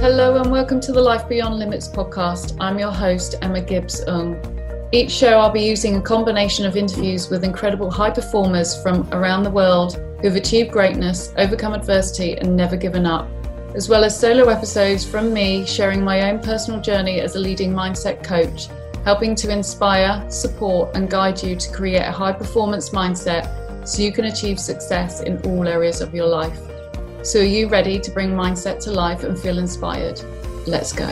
Hello and welcome to the Life Beyond Limits podcast. I'm your host, Emma Gibbs Ung. Each show, I'll be using a combination of interviews with incredible high performers from around the world who've achieved greatness, overcome adversity, and never given up, as well as solo episodes from me sharing my own personal journey as a leading mindset coach, helping to inspire, support, and guide you to create a high performance mindset so you can achieve success in all areas of your life. So, are you ready to bring mindset to life and feel inspired? Let's go.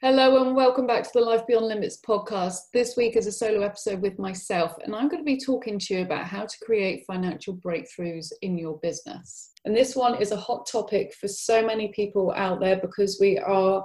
Hello, and welcome back to the Life Beyond Limits podcast. This week is a solo episode with myself, and I'm going to be talking to you about how to create financial breakthroughs in your business. And this one is a hot topic for so many people out there because we are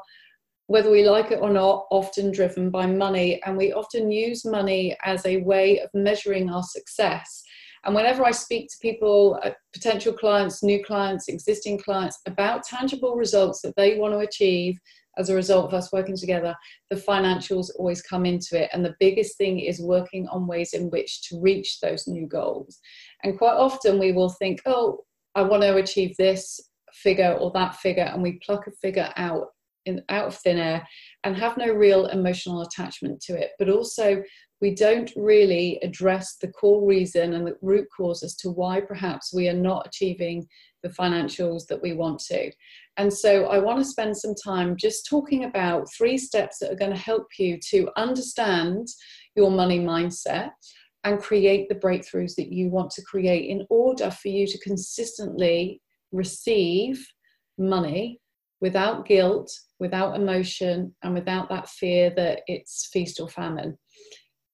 whether we like it or not, often driven by money. And we often use money as a way of measuring our success. And whenever I speak to people, uh, potential clients, new clients, existing clients, about tangible results that they want to achieve as a result of us working together, the financials always come into it. And the biggest thing is working on ways in which to reach those new goals. And quite often we will think, oh, I want to achieve this figure or that figure, and we pluck a figure out in, out of thin air and have no real emotional attachment to it. But also, we don't really address the core reason and the root cause as to why perhaps we are not achieving the financials that we want to. And so, I want to spend some time just talking about three steps that are going to help you to understand your money mindset and create the breakthroughs that you want to create in order for you to consistently receive money without guilt, without emotion, and without that fear that it's feast or famine.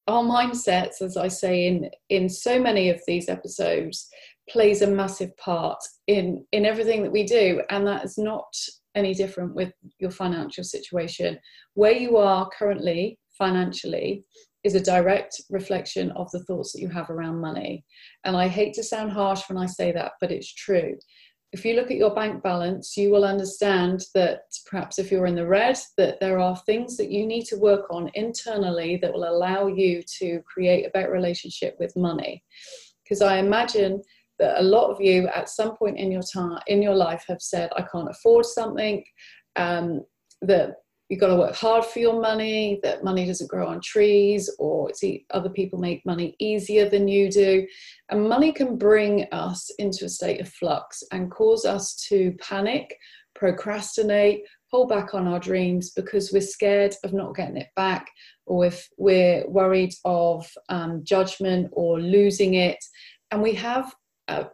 Our mindsets, as I say in, in so many of these episodes, plays a massive part in, in everything that we do. And that is not any different with your financial situation. Where you are currently financially is a direct reflection of the thoughts that you have around money. And I hate to sound harsh when I say that, but it's true if you look at your bank balance, you will understand that perhaps if you're in the red, that there are things that you need to work on internally that will allow you to create a better relationship with money. Because I imagine that a lot of you at some point in your time in your life have said, I can't afford something, um, that you've got to work hard for your money, that money doesn't grow on trees, or see other people make money easier than you do. And money can bring us into a state of flux and cause us to panic, procrastinate, hold back on our dreams because we're scared of not getting it back, or if we're worried of um, judgment or losing it. And we have a,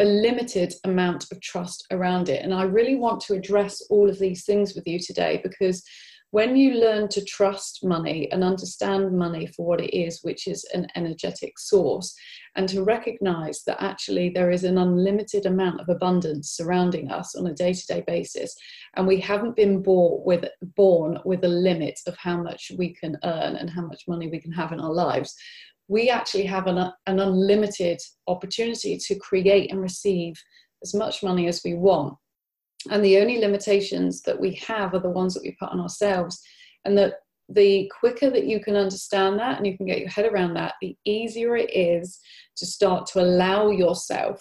a limited amount of trust around it. And I really want to address all of these things with you today because when you learn to trust money and understand money for what it is, which is an energetic source, and to recognize that actually there is an unlimited amount of abundance surrounding us on a day to day basis, and we haven't been born with, born with a limit of how much we can earn and how much money we can have in our lives, we actually have an, an unlimited opportunity to create and receive as much money as we want. And the only limitations that we have are the ones that we put on ourselves. And that the quicker that you can understand that and you can get your head around that, the easier it is to start to allow yourself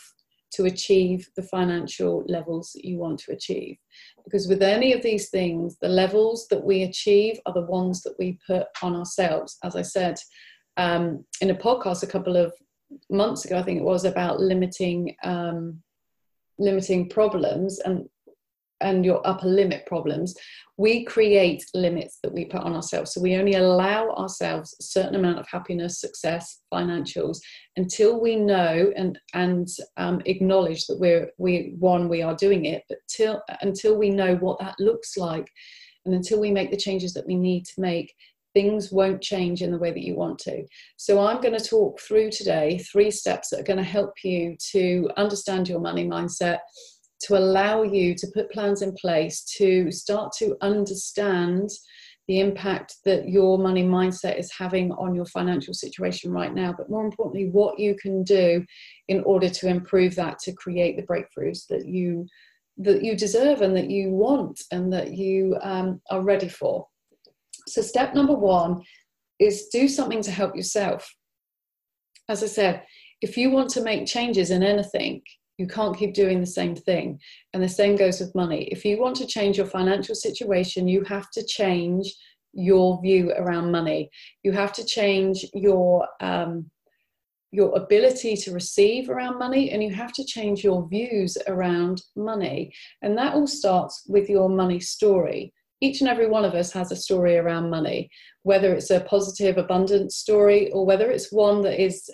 to achieve the financial levels that you want to achieve. Because with any of these things, the levels that we achieve are the ones that we put on ourselves. As I said, um, in a podcast a couple of months ago, I think it was about limiting um, limiting problems and and your upper limit problems. We create limits that we put on ourselves. So we only allow ourselves a certain amount of happiness success financials until we know and and um, acknowledge that we're we one we are doing it but till until we know what that looks like and until we make the changes that we need to make things won't change in the way that you want to. So, I'm going to talk through today three steps that are going to help you to understand your money mindset, to allow you to put plans in place to start to understand the impact that your money mindset is having on your financial situation right now, but more importantly, what you can do in order to improve that to create the breakthroughs that you that you deserve and that you want and that you um, are ready for. So, step number one is do something to help yourself. As I said, if you want to make changes in anything, you can't keep doing the same thing. And the same goes with money. If you want to change your financial situation, you have to change your view around money. You have to change your um, your ability to receive around money, and you have to change your views around money. And that all starts with your money story. Each and every one of us has a story around money, whether it's a positive, abundant story or whether it's one that is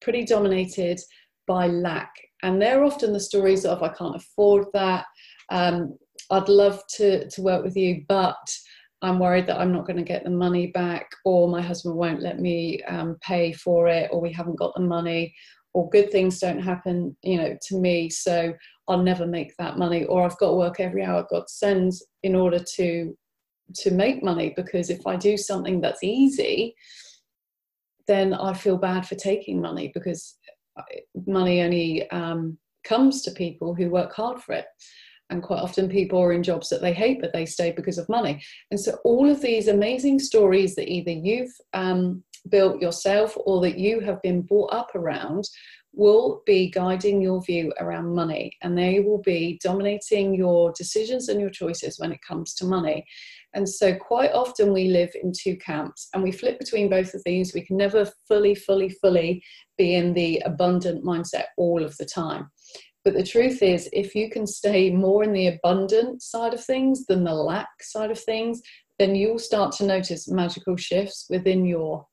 pretty dominated by lack. And they're often the stories of, I can't afford that. Um, I'd love to, to work with you, but I'm worried that I'm not going to get the money back, or my husband won't let me um, pay for it, or we haven't got the money, or good things don't happen, you know, to me, so I'll never make that money, or I've got to work every hour God sends in order to to make money. Because if I do something that's easy, then I feel bad for taking money because money only um, comes to people who work hard for it and quite often people are in jobs that they hate but they stay because of money and so all of these amazing stories that either you've um, built yourself or that you have been brought up around will be guiding your view around money. And they will be dominating your decisions and your choices when it comes to money. And so quite often we live in two camps and we flip between both of these. We can never fully fully fully be in the abundant mindset all of the time. But the truth is, if you can stay more in the abundant side of things than the lack side of things, then you'll start to notice magical shifts within your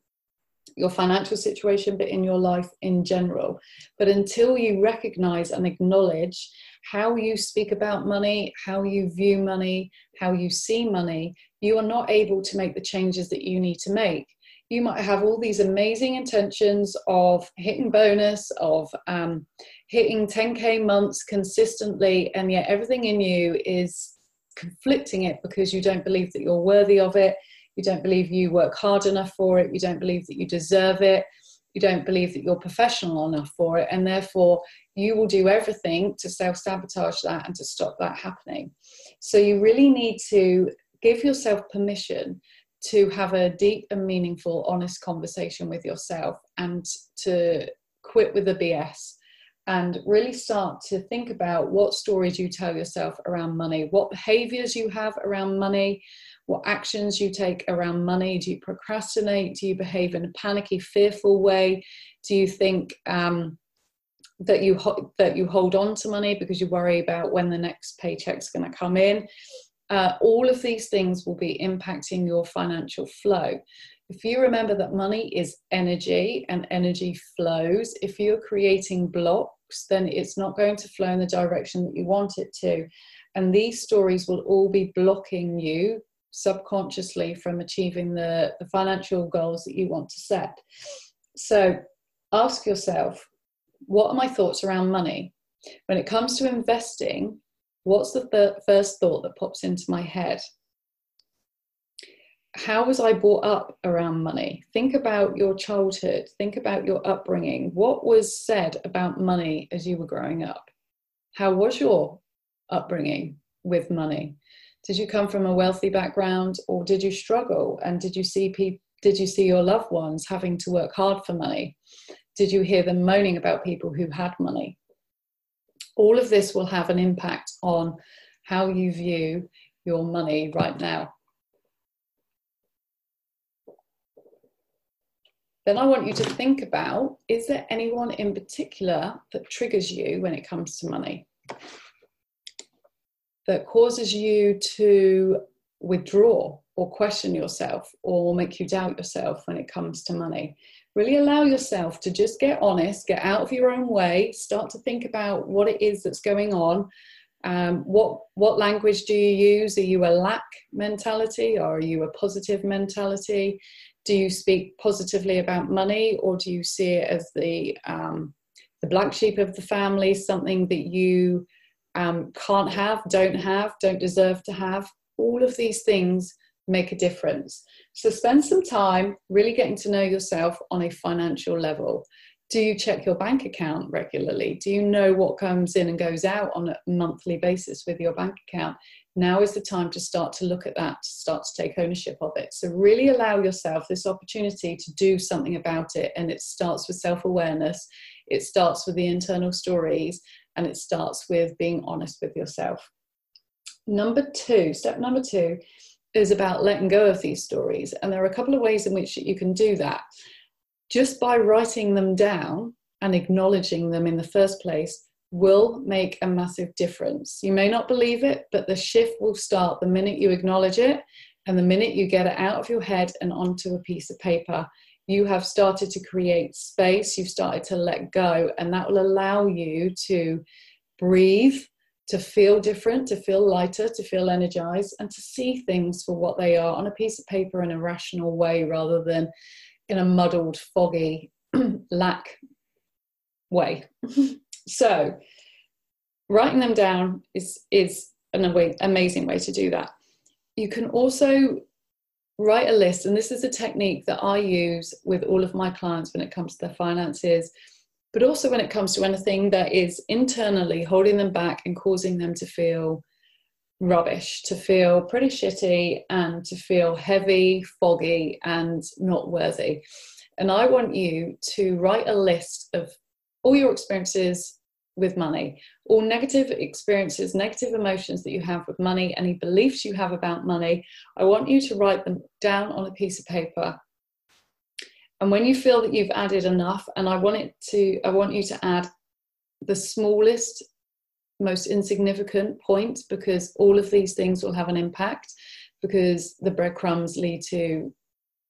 your financial situation, but in your life in general. But until you recognize and acknowledge how you speak about money, how you view money, how you see money, you are not able to make the changes that you need to make. You might have all these amazing intentions of hitting bonus, of um, hitting 10k months consistently and yet everything in you is conflicting it because you don't believe that you're worthy of it you don't believe you work hard enough for it. You don't believe that you deserve it. You don't believe that you're professional enough for it. And therefore you will do everything to self-sabotage that and to stop that happening. So you really need to give yourself permission to have a deep and meaningful honest conversation with yourself and to quit with the bs and really start to think about what stories you tell yourself around money, what behaviors you have around money, what actions you take around money. Do you procrastinate? Do you behave in a panicky, fearful way? Do you think um, that you ho- that you hold on to money because you worry about when the next paycheck's going to come in? Uh, all of these things will be impacting your financial flow. If you remember that money is energy and energy flows, if you're creating blocks, then it's not going to flow in the direction that you want it to. And these stories will all be blocking you subconsciously from achieving the, the financial goals that you want to set. So ask yourself, what are my thoughts around money? When it comes to investing, what's the th- first thought that pops into my head? how was I brought up around money? Think about your childhood, think about your upbringing. What was said about money as you were growing up? How was your upbringing with money? Did you come from a wealthy background or did you struggle? And did you see people? Did you see your loved ones having to work hard for money? Did you hear them moaning about people who had money? All of this will have an impact on how you view your money right now. then I want you to think about is there anyone in particular that triggers you when it comes to money? That causes you to withdraw or question yourself or make you doubt yourself when it comes to money. Really allow yourself to just get honest, get out of your own way, start to think about what it is that's going on. Um, what what language do you use? Are you a lack mentality or are you a positive mentality? do you speak positively about money or do you see it as the um, the black sheep of the family something that you um, can't have don't have don't deserve to have all of these things make a difference so spend some time really getting to know yourself on a financial level do you check your bank account regularly do you know what comes in and goes out on a monthly basis with your bank account now is the time to start to look at that, to start to take ownership of it. So, really allow yourself this opportunity to do something about it. And it starts with self awareness, it starts with the internal stories, and it starts with being honest with yourself. Number two, step number two is about letting go of these stories. And there are a couple of ways in which you can do that. Just by writing them down and acknowledging them in the first place will make a massive difference. You may not believe it, but the shift will start the minute you acknowledge it and the minute you get it out of your head and onto a piece of paper. You have started to create space, you've started to let go, and that will allow you to breathe, to feel different, to feel lighter, to feel energized, and to see things for what they are on a piece of paper in a rational way rather than in a muddled, foggy, lack way. So, writing them down is is an amazing way to do that. You can also write a list, and this is a technique that I use with all of my clients when it comes to their finances, but also when it comes to anything that is internally holding them back and causing them to feel rubbish, to feel pretty shitty, and to feel heavy, foggy, and not worthy. And I want you to write a list of all your experiences with money, all negative experiences, negative emotions that you have with money, any beliefs you have about money, I want you to write them down on a piece of paper. And when you feel that you've added enough, and I want it to, I want you to add the smallest, most insignificant point because all of these things will have an impact because the breadcrumbs lead to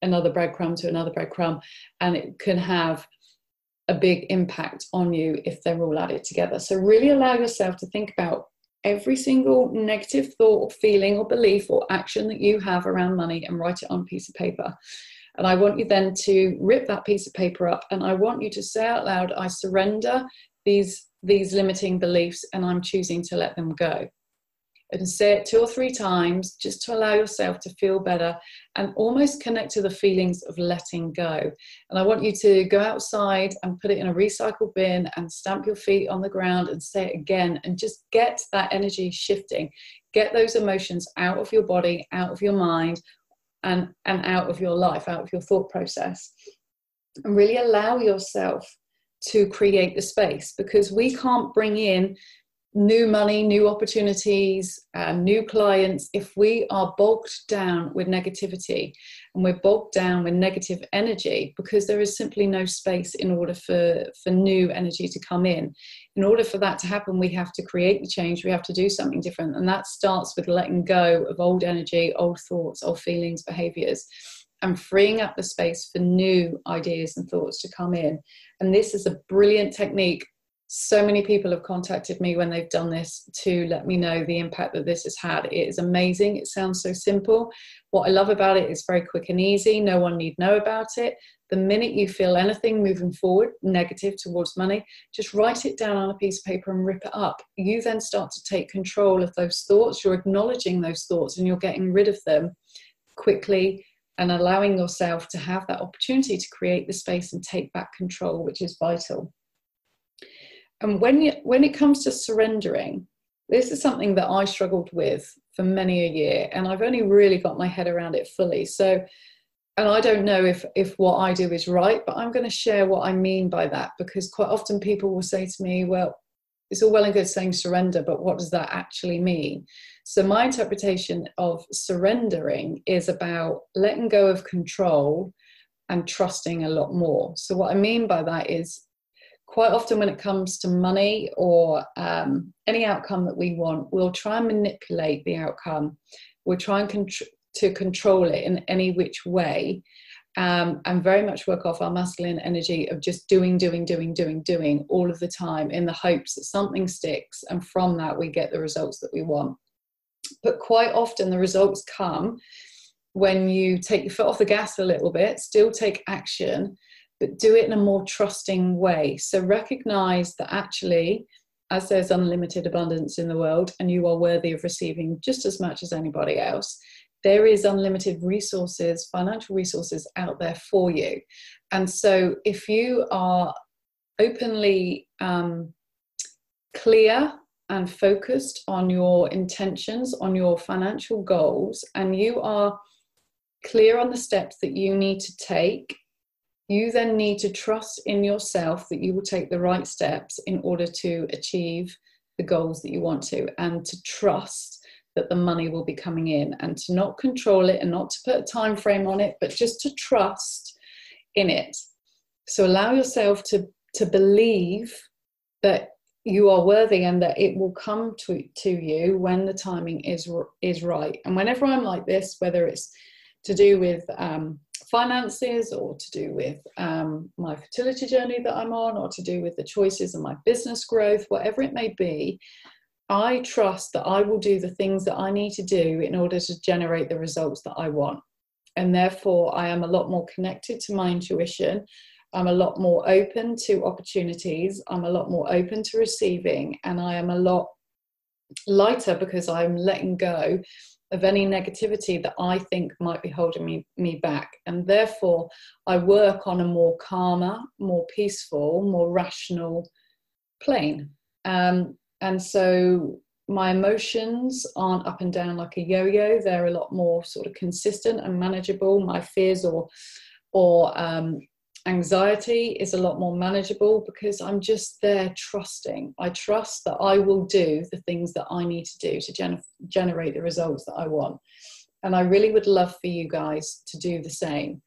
another breadcrumb to another breadcrumb and it can have a big impact on you if they're all added together. So, really allow yourself to think about every single negative thought or feeling or belief or action that you have around money and write it on a piece of paper. And I want you then to rip that piece of paper up and I want you to say out loud, I surrender these, these limiting beliefs and I'm choosing to let them go and say it two or three times just to allow yourself to feel better and almost connect to the feelings of letting go. And I want you to go outside and put it in a recycle bin and stamp your feet on the ground and say it again and just get that energy shifting. Get those emotions out of your body, out of your mind, and, and out of your life, out of your thought process. And really allow yourself to create the space because we can't bring in new money, new opportunities, uh, new clients, if we are bogged down with negativity and we're bogged down with negative energy because there is simply no space in order for, for new energy to come in. In order for that to happen, we have to create the change, we have to do something different. And that starts with letting go of old energy, old thoughts, old feelings, behaviors. And freeing up the space for new ideas and thoughts to come in. And this is a brilliant technique so many people have contacted me when they've done this to let me know the impact that this has had. It is amazing. It sounds so simple. What I love about it is very quick and easy. No one need know about it. The minute you feel anything moving forward negative towards money, just write it down on a piece of paper and rip it up. You then start to take control of those thoughts. You're acknowledging those thoughts and you're getting rid of them quickly and allowing yourself to have that opportunity to create the space and take back control, which is vital. And when you, when it comes to surrendering, this is something that I struggled with for many a year, and I've only really got my head around it fully. So, and I don't know if if what I do is right, but I'm going to share what I mean by that because quite often people will say to me, "Well, it's all well and good saying surrender, but what does that actually mean?" So, my interpretation of surrendering is about letting go of control and trusting a lot more. So, what I mean by that is quite often when it comes to money or um, any outcome that we want, we'll try and manipulate the outcome. We'll try and to control it in any which way. Um, and very much work off our masculine energy of just doing, doing, doing, doing, doing all of the time in the hopes that something sticks. And from that, we get the results that we want. But quite often, the results come when you take your foot off the gas a little bit, still take action, but do it in a more trusting way. So recognize that actually, as there's unlimited abundance in the world and you are worthy of receiving just as much as anybody else, there is unlimited resources, financial resources out there for you. And so if you are openly um, clear and focused on your intentions, on your financial goals, and you are clear on the steps that you need to take, you then need to trust in yourself that you will take the right steps in order to achieve the goals that you want to, and to trust that the money will be coming in and to not control it and not to put a time frame on it, but just to trust in it. So allow yourself to, to believe that you are worthy and that it will come to, to you when the timing is is right. And whenever I'm like this, whether it's to do with um, finances or to do with um, my fertility journey that I'm on or to do with the choices and my business growth, whatever it may be, I trust that I will do the things that I need to do in order to generate the results that I want. And therefore, I am a lot more connected to my intuition. I'm a lot more open to opportunities. I'm a lot more open to receiving. And I am a lot lighter because I'm letting go of any negativity that I think might be holding me, me back. And therefore, I work on a more calmer, more peaceful, more rational plane. Um, and so my emotions aren't up and down like a yo-yo they're a lot more sort of consistent and manageable my fears or or um, anxiety is a lot more manageable because i'm just there trusting i trust that i will do the things that i need to do to gen- generate the results that i want and i really would love for you guys to do the same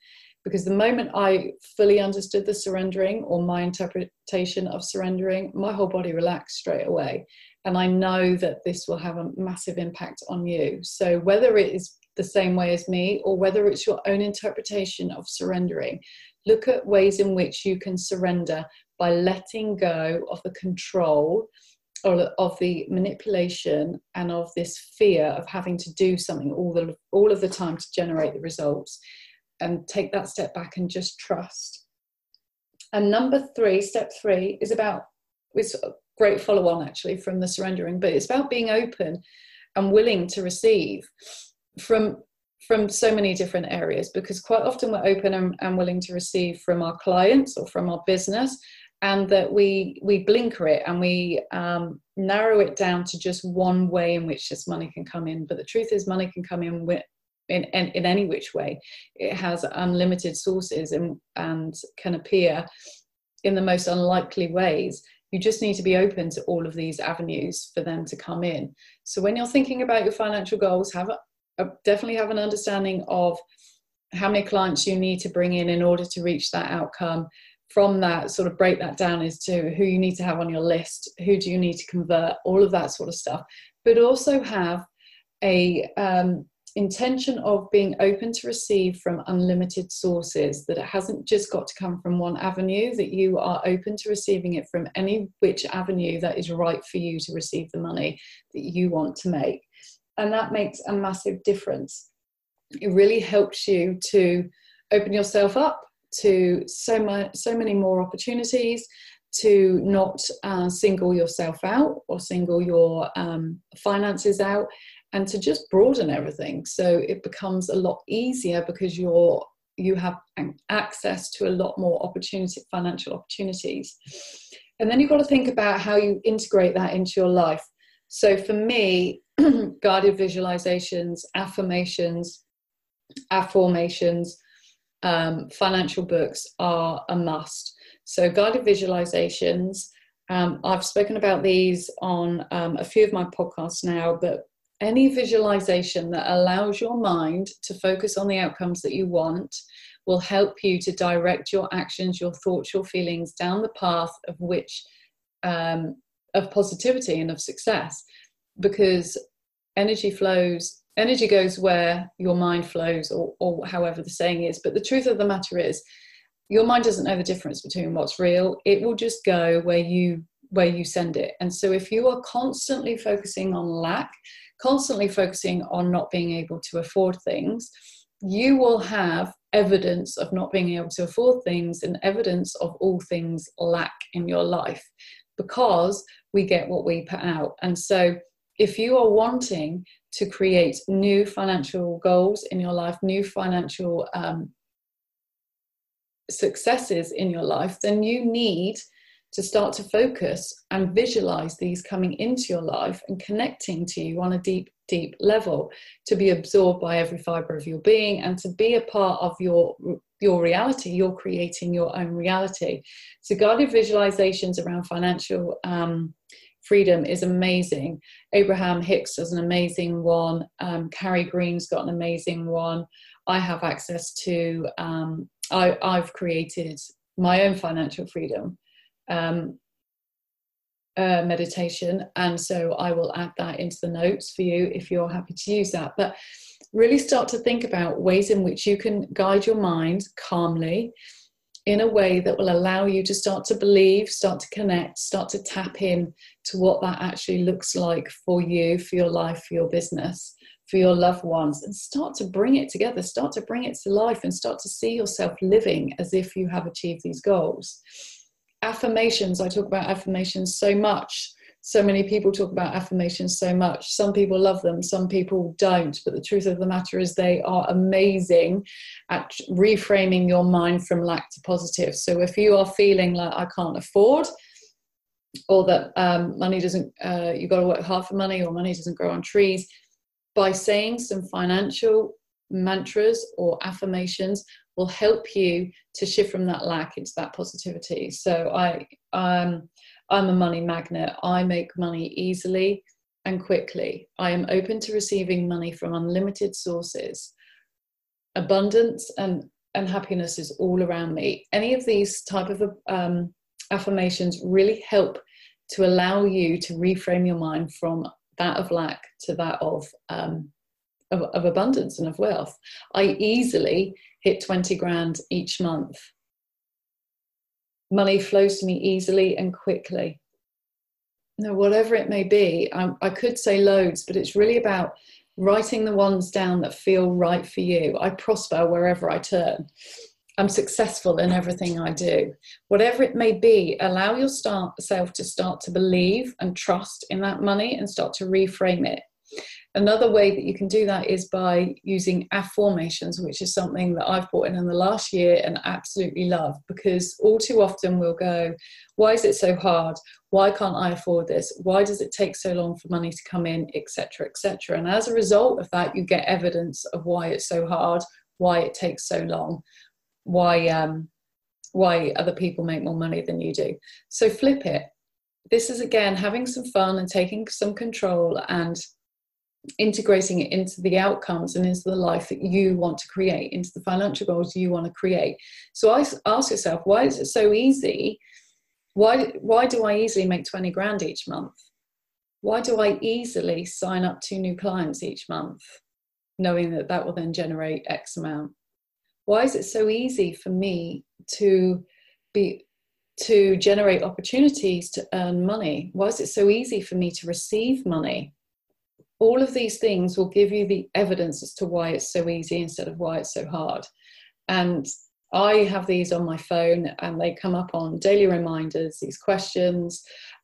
because the moment I fully understood the surrendering or my interpretation of surrendering, my whole body relaxed straight away. And I know that this will have a massive impact on you. So, whether it is the same way as me or whether it's your own interpretation of surrendering, look at ways in which you can surrender by letting go of the control or of the manipulation and of this fear of having to do something all the all of the time to generate the results and take that step back and just trust. And number three, step three, is about a great follow on actually from the surrendering, but it's about being open and willing to receive from from so many different areas because quite often we're open and, and willing to receive from our clients or from our business and that we we blinker it and we um, narrow it down to just one way in which this money can come in but the truth is money can come in with in, in, in any which way. It has unlimited sources and, and can appear in the most unlikely ways. You just need to be open to all of these avenues for them to come in. So when you're thinking about your financial goals, have definitely have an understanding of how many clients you need to bring in in order to reach that outcome. From that, sort of break that down as to who you need to have on your list, who do you need to convert, all of that sort of stuff. But also have a um, intention of being open to receive from unlimited sources, that it hasn't just got to come from one avenue, that you are open to receiving it from any which avenue that is right for you to receive the money that you want to make. And that makes a massive difference. It really helps you to open yourself up to so much, so many more opportunities, to not uh, single yourself out or single your um, finances out and to just broaden everything. So it becomes a lot easier because you're you have access to a lot more opportunity financial opportunities. And then you've got to think about how you integrate that into your life. So for me guided visualizations affirmations affirmations um, financial books are a must so guided visualizations um, I've spoken about these on um, a few of my podcasts now, but any visualization that allows your mind to focus on the outcomes that you want will help you to direct your actions, your thoughts, your feelings down the path of which um, of positivity and of success. Because energy flows, energy goes where your mind flows, or, or however the saying is. But the truth of the matter is, your mind doesn't know the difference between what's real. It will just go where you where you send it. And so if you are constantly focusing on lack, constantly focusing on not being able to afford things, you will have evidence of not being able to afford things and evidence of all things lack in your life because we get what we put out. And so, if you are wanting to create new financial goals in your life, new financial um, successes in your life, then you need to start to focus and visualize these coming into your life and connecting to you on a deep, deep level, to be absorbed by every fiber of your being and to be a part of your your reality. You're creating your own reality. So guided visualizations around financial um, freedom is amazing abraham hicks has an amazing one um, carrie green's got an amazing one i have access to um, I, i've created my own financial freedom um, uh, meditation. And so I will add that into the notes for you if you're happy to use that. But really start to think about ways in which you can guide your mind calmly in a way that will allow you to start to believe, start to connect, start to tap in to what that actually looks like for you, for your life, for your business, for your loved ones, and start to bring it together, start to bring it to life, and start to see yourself living as if you have achieved these goals. Affirmations i talk about affirmations so much so many people talk about affirmations so much. Some people love them some people don't. But the truth of the matter is they are amazing at reframing your mind from lack to positive. So if you are feeling like i can't afford or that um, money doesn't uh, you've got to work hard for money or money doesn't grow on trees by saying some financial mantras or affirmations will help you to shift from that lack into that positivity. So I um, I'm a money magnet. I make money easily and quickly. I am open to receiving money from unlimited sources. Abundance and and happiness is all around me. Any of these type of um, affirmations really help to allow you to reframe your mind from that of lack to that of um, of, of abundance and of wealth. I easily hit 20 grand each month. Money flows to me easily and quickly. Now, whatever it may be, I, I could say loads, but it's really about writing the ones down that feel right for you. I prosper wherever I turn. I'm successful in everything I do. Whatever it may be, allow yourself to start to believe and trust in that money and start to reframe it. Another way that you can do that is by using affirmations, which is something that I've brought in in the last year and absolutely love because all too often we'll go, Why is it so hard? Why can't I afford this? Why does it take so long for money to come in, etc., etc.? And as a result of that, you get evidence of why it's so hard, why it takes so long, why um, why other people make more money than you do. So flip it. This is again having some fun and taking some control and integrating it into the outcomes and into the life that you want to create, into the financial goals you want to create. So I ask yourself, why is it so easy? Why, why do I easily make 20 grand each month? Why do I easily sign up two new clients each month, knowing that that will then generate X amount? Why is it so easy for me to be to generate opportunities to earn money? Why is it so easy for me to receive money? All of these things will give you the evidence as to why it's so easy instead of why it's so hard. And I have these on my phone and they come up on daily reminders, these questions,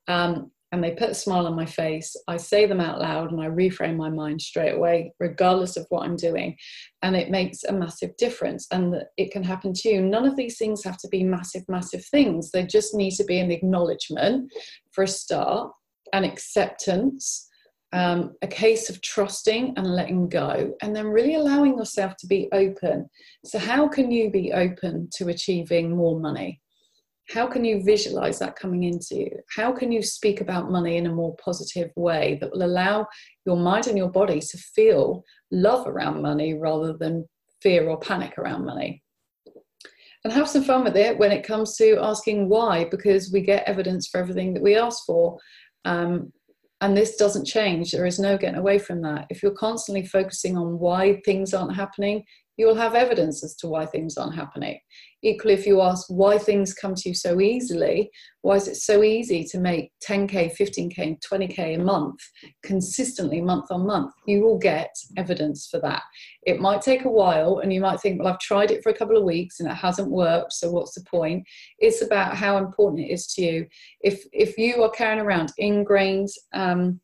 um, and they put a smile on my face. I say them out loud and I reframe my mind straight away, regardless of what I'm doing. And it makes a massive difference. And it can happen to you. None of these things have to be massive, massive things. They just need to be an acknowledgement for a start, an acceptance um, a case of trusting and letting go, and then really allowing yourself to be open. So, how can you be open to achieving more money? How can you visualize that coming into you? How can you speak about money in a more positive way that will allow your mind and your body to feel love around money rather than fear or panic around money? And have some fun with it when it comes to asking why, because we get evidence for everything that we ask for. Um, and this doesn't change. There is no getting away from that. If you're constantly focusing on why things aren't happening, you will have evidence as to why things aren't happening. Equally, if you ask why things come to you so easily, why is it so easy to make 10K, 15K, 20K a month consistently month on month, you will get evidence for that. It might take a while, and you might think, well, I've tried it for a couple of weeks and it hasn't worked, so what's the point? It's about how important it is to you. If, if you are carrying around ingrained, um,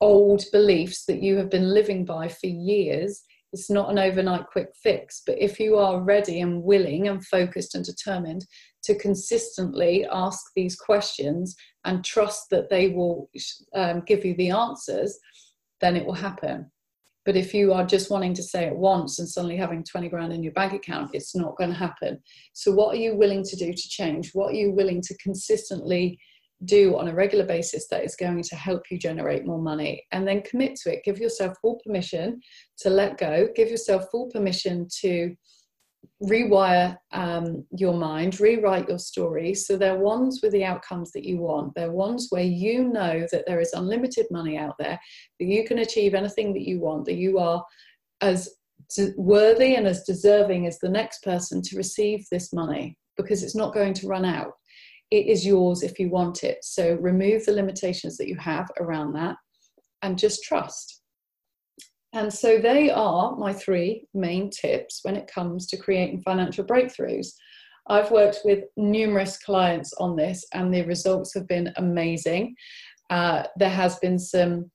old beliefs that you have been living by for years, it's not an overnight quick fix but if you are ready and willing and focused and determined to consistently ask these questions and trust that they will um, give you the answers, then it will happen. But if you are just wanting to say it once and suddenly having 20 grand in your bank account, it's not going to happen. So, what are you willing to do to change? What are you willing to consistently do on a regular basis that is going to help you generate more money? And then commit to it. Give yourself full permission to let go, give yourself full permission to rewire um, your mind, rewrite your story. So they're ones with the outcomes that you want. They're ones where you know that there is unlimited money out there, that you can achieve anything that you want, that you are as worthy and as deserving as the next person to receive this money because it's not going to run out. It is yours if you want it. So remove the limitations that you have around that and just trust. And so they are my three main tips when it comes to creating financial breakthroughs. I've worked with numerous clients on this, and the results have been amazing. Uh, there has been some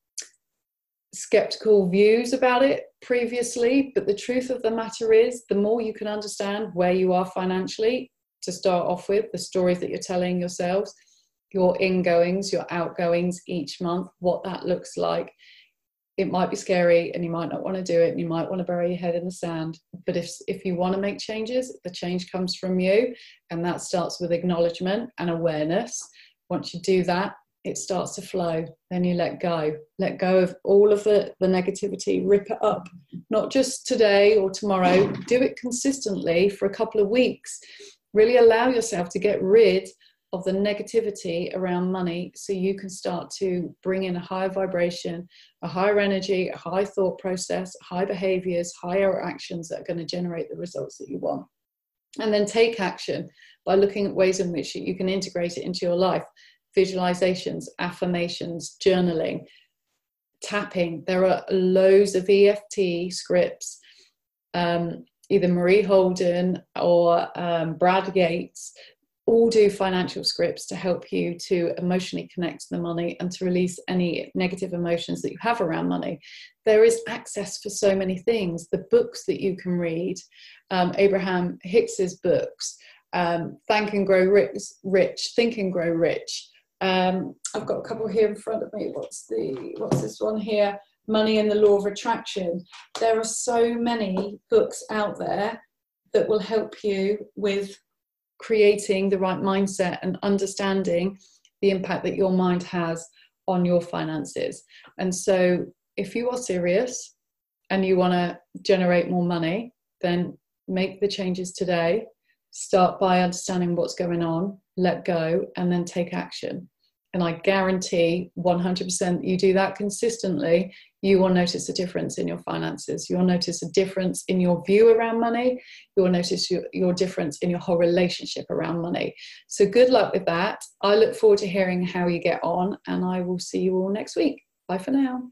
skeptical views about it previously, but the truth of the matter is, the more you can understand where you are financially to start off with, the stories that you're telling yourselves, your ingoings, your outgoings each month, what that looks like, it might be scary and you might not want to do it and you might want to bury your head in the sand but if if you want to make changes the change comes from you and that starts with acknowledgement and awareness. Once you do that it starts to flow then you let go. Let go of all of the the negativity rip it up. Not just today or tomorrow do it consistently for a couple of weeks really allow yourself to get rid of the negativity around money so you can start to bring in a higher vibration, a higher energy, a high thought process, high behaviors, higher actions that are going to generate the results that you want. And then take action by looking at ways in which you can integrate it into your life visualizations, affirmations, journaling, tapping. There are loads of EFT scripts. Um, either Marie Holden or um, Brad Yates all do financial scripts to help you to emotionally connect to the money and to release any negative emotions that you have around money. There is access for so many things. The books that you can read, um, Abraham Hicks's books, um, Thank and Grow Rich, Rich Think and Grow Rich. Um, I've got a couple here in front of me. What's the what's this one here? Money and the Law of Attraction. There are so many books out there that will help you with creating the right mindset and understanding the impact that your mind has on your finances. And so, if you are serious and you want to generate more money, then make the changes today. Start by understanding what's going on, let go, and then take action. And I guarantee 100% you do that consistently, you will notice a difference in your finances. You'll notice a difference in your view around money. You'll notice your, your difference in your whole relationship around money. So, good luck with that. I look forward to hearing how you get on, and I will see you all next week. Bye for now.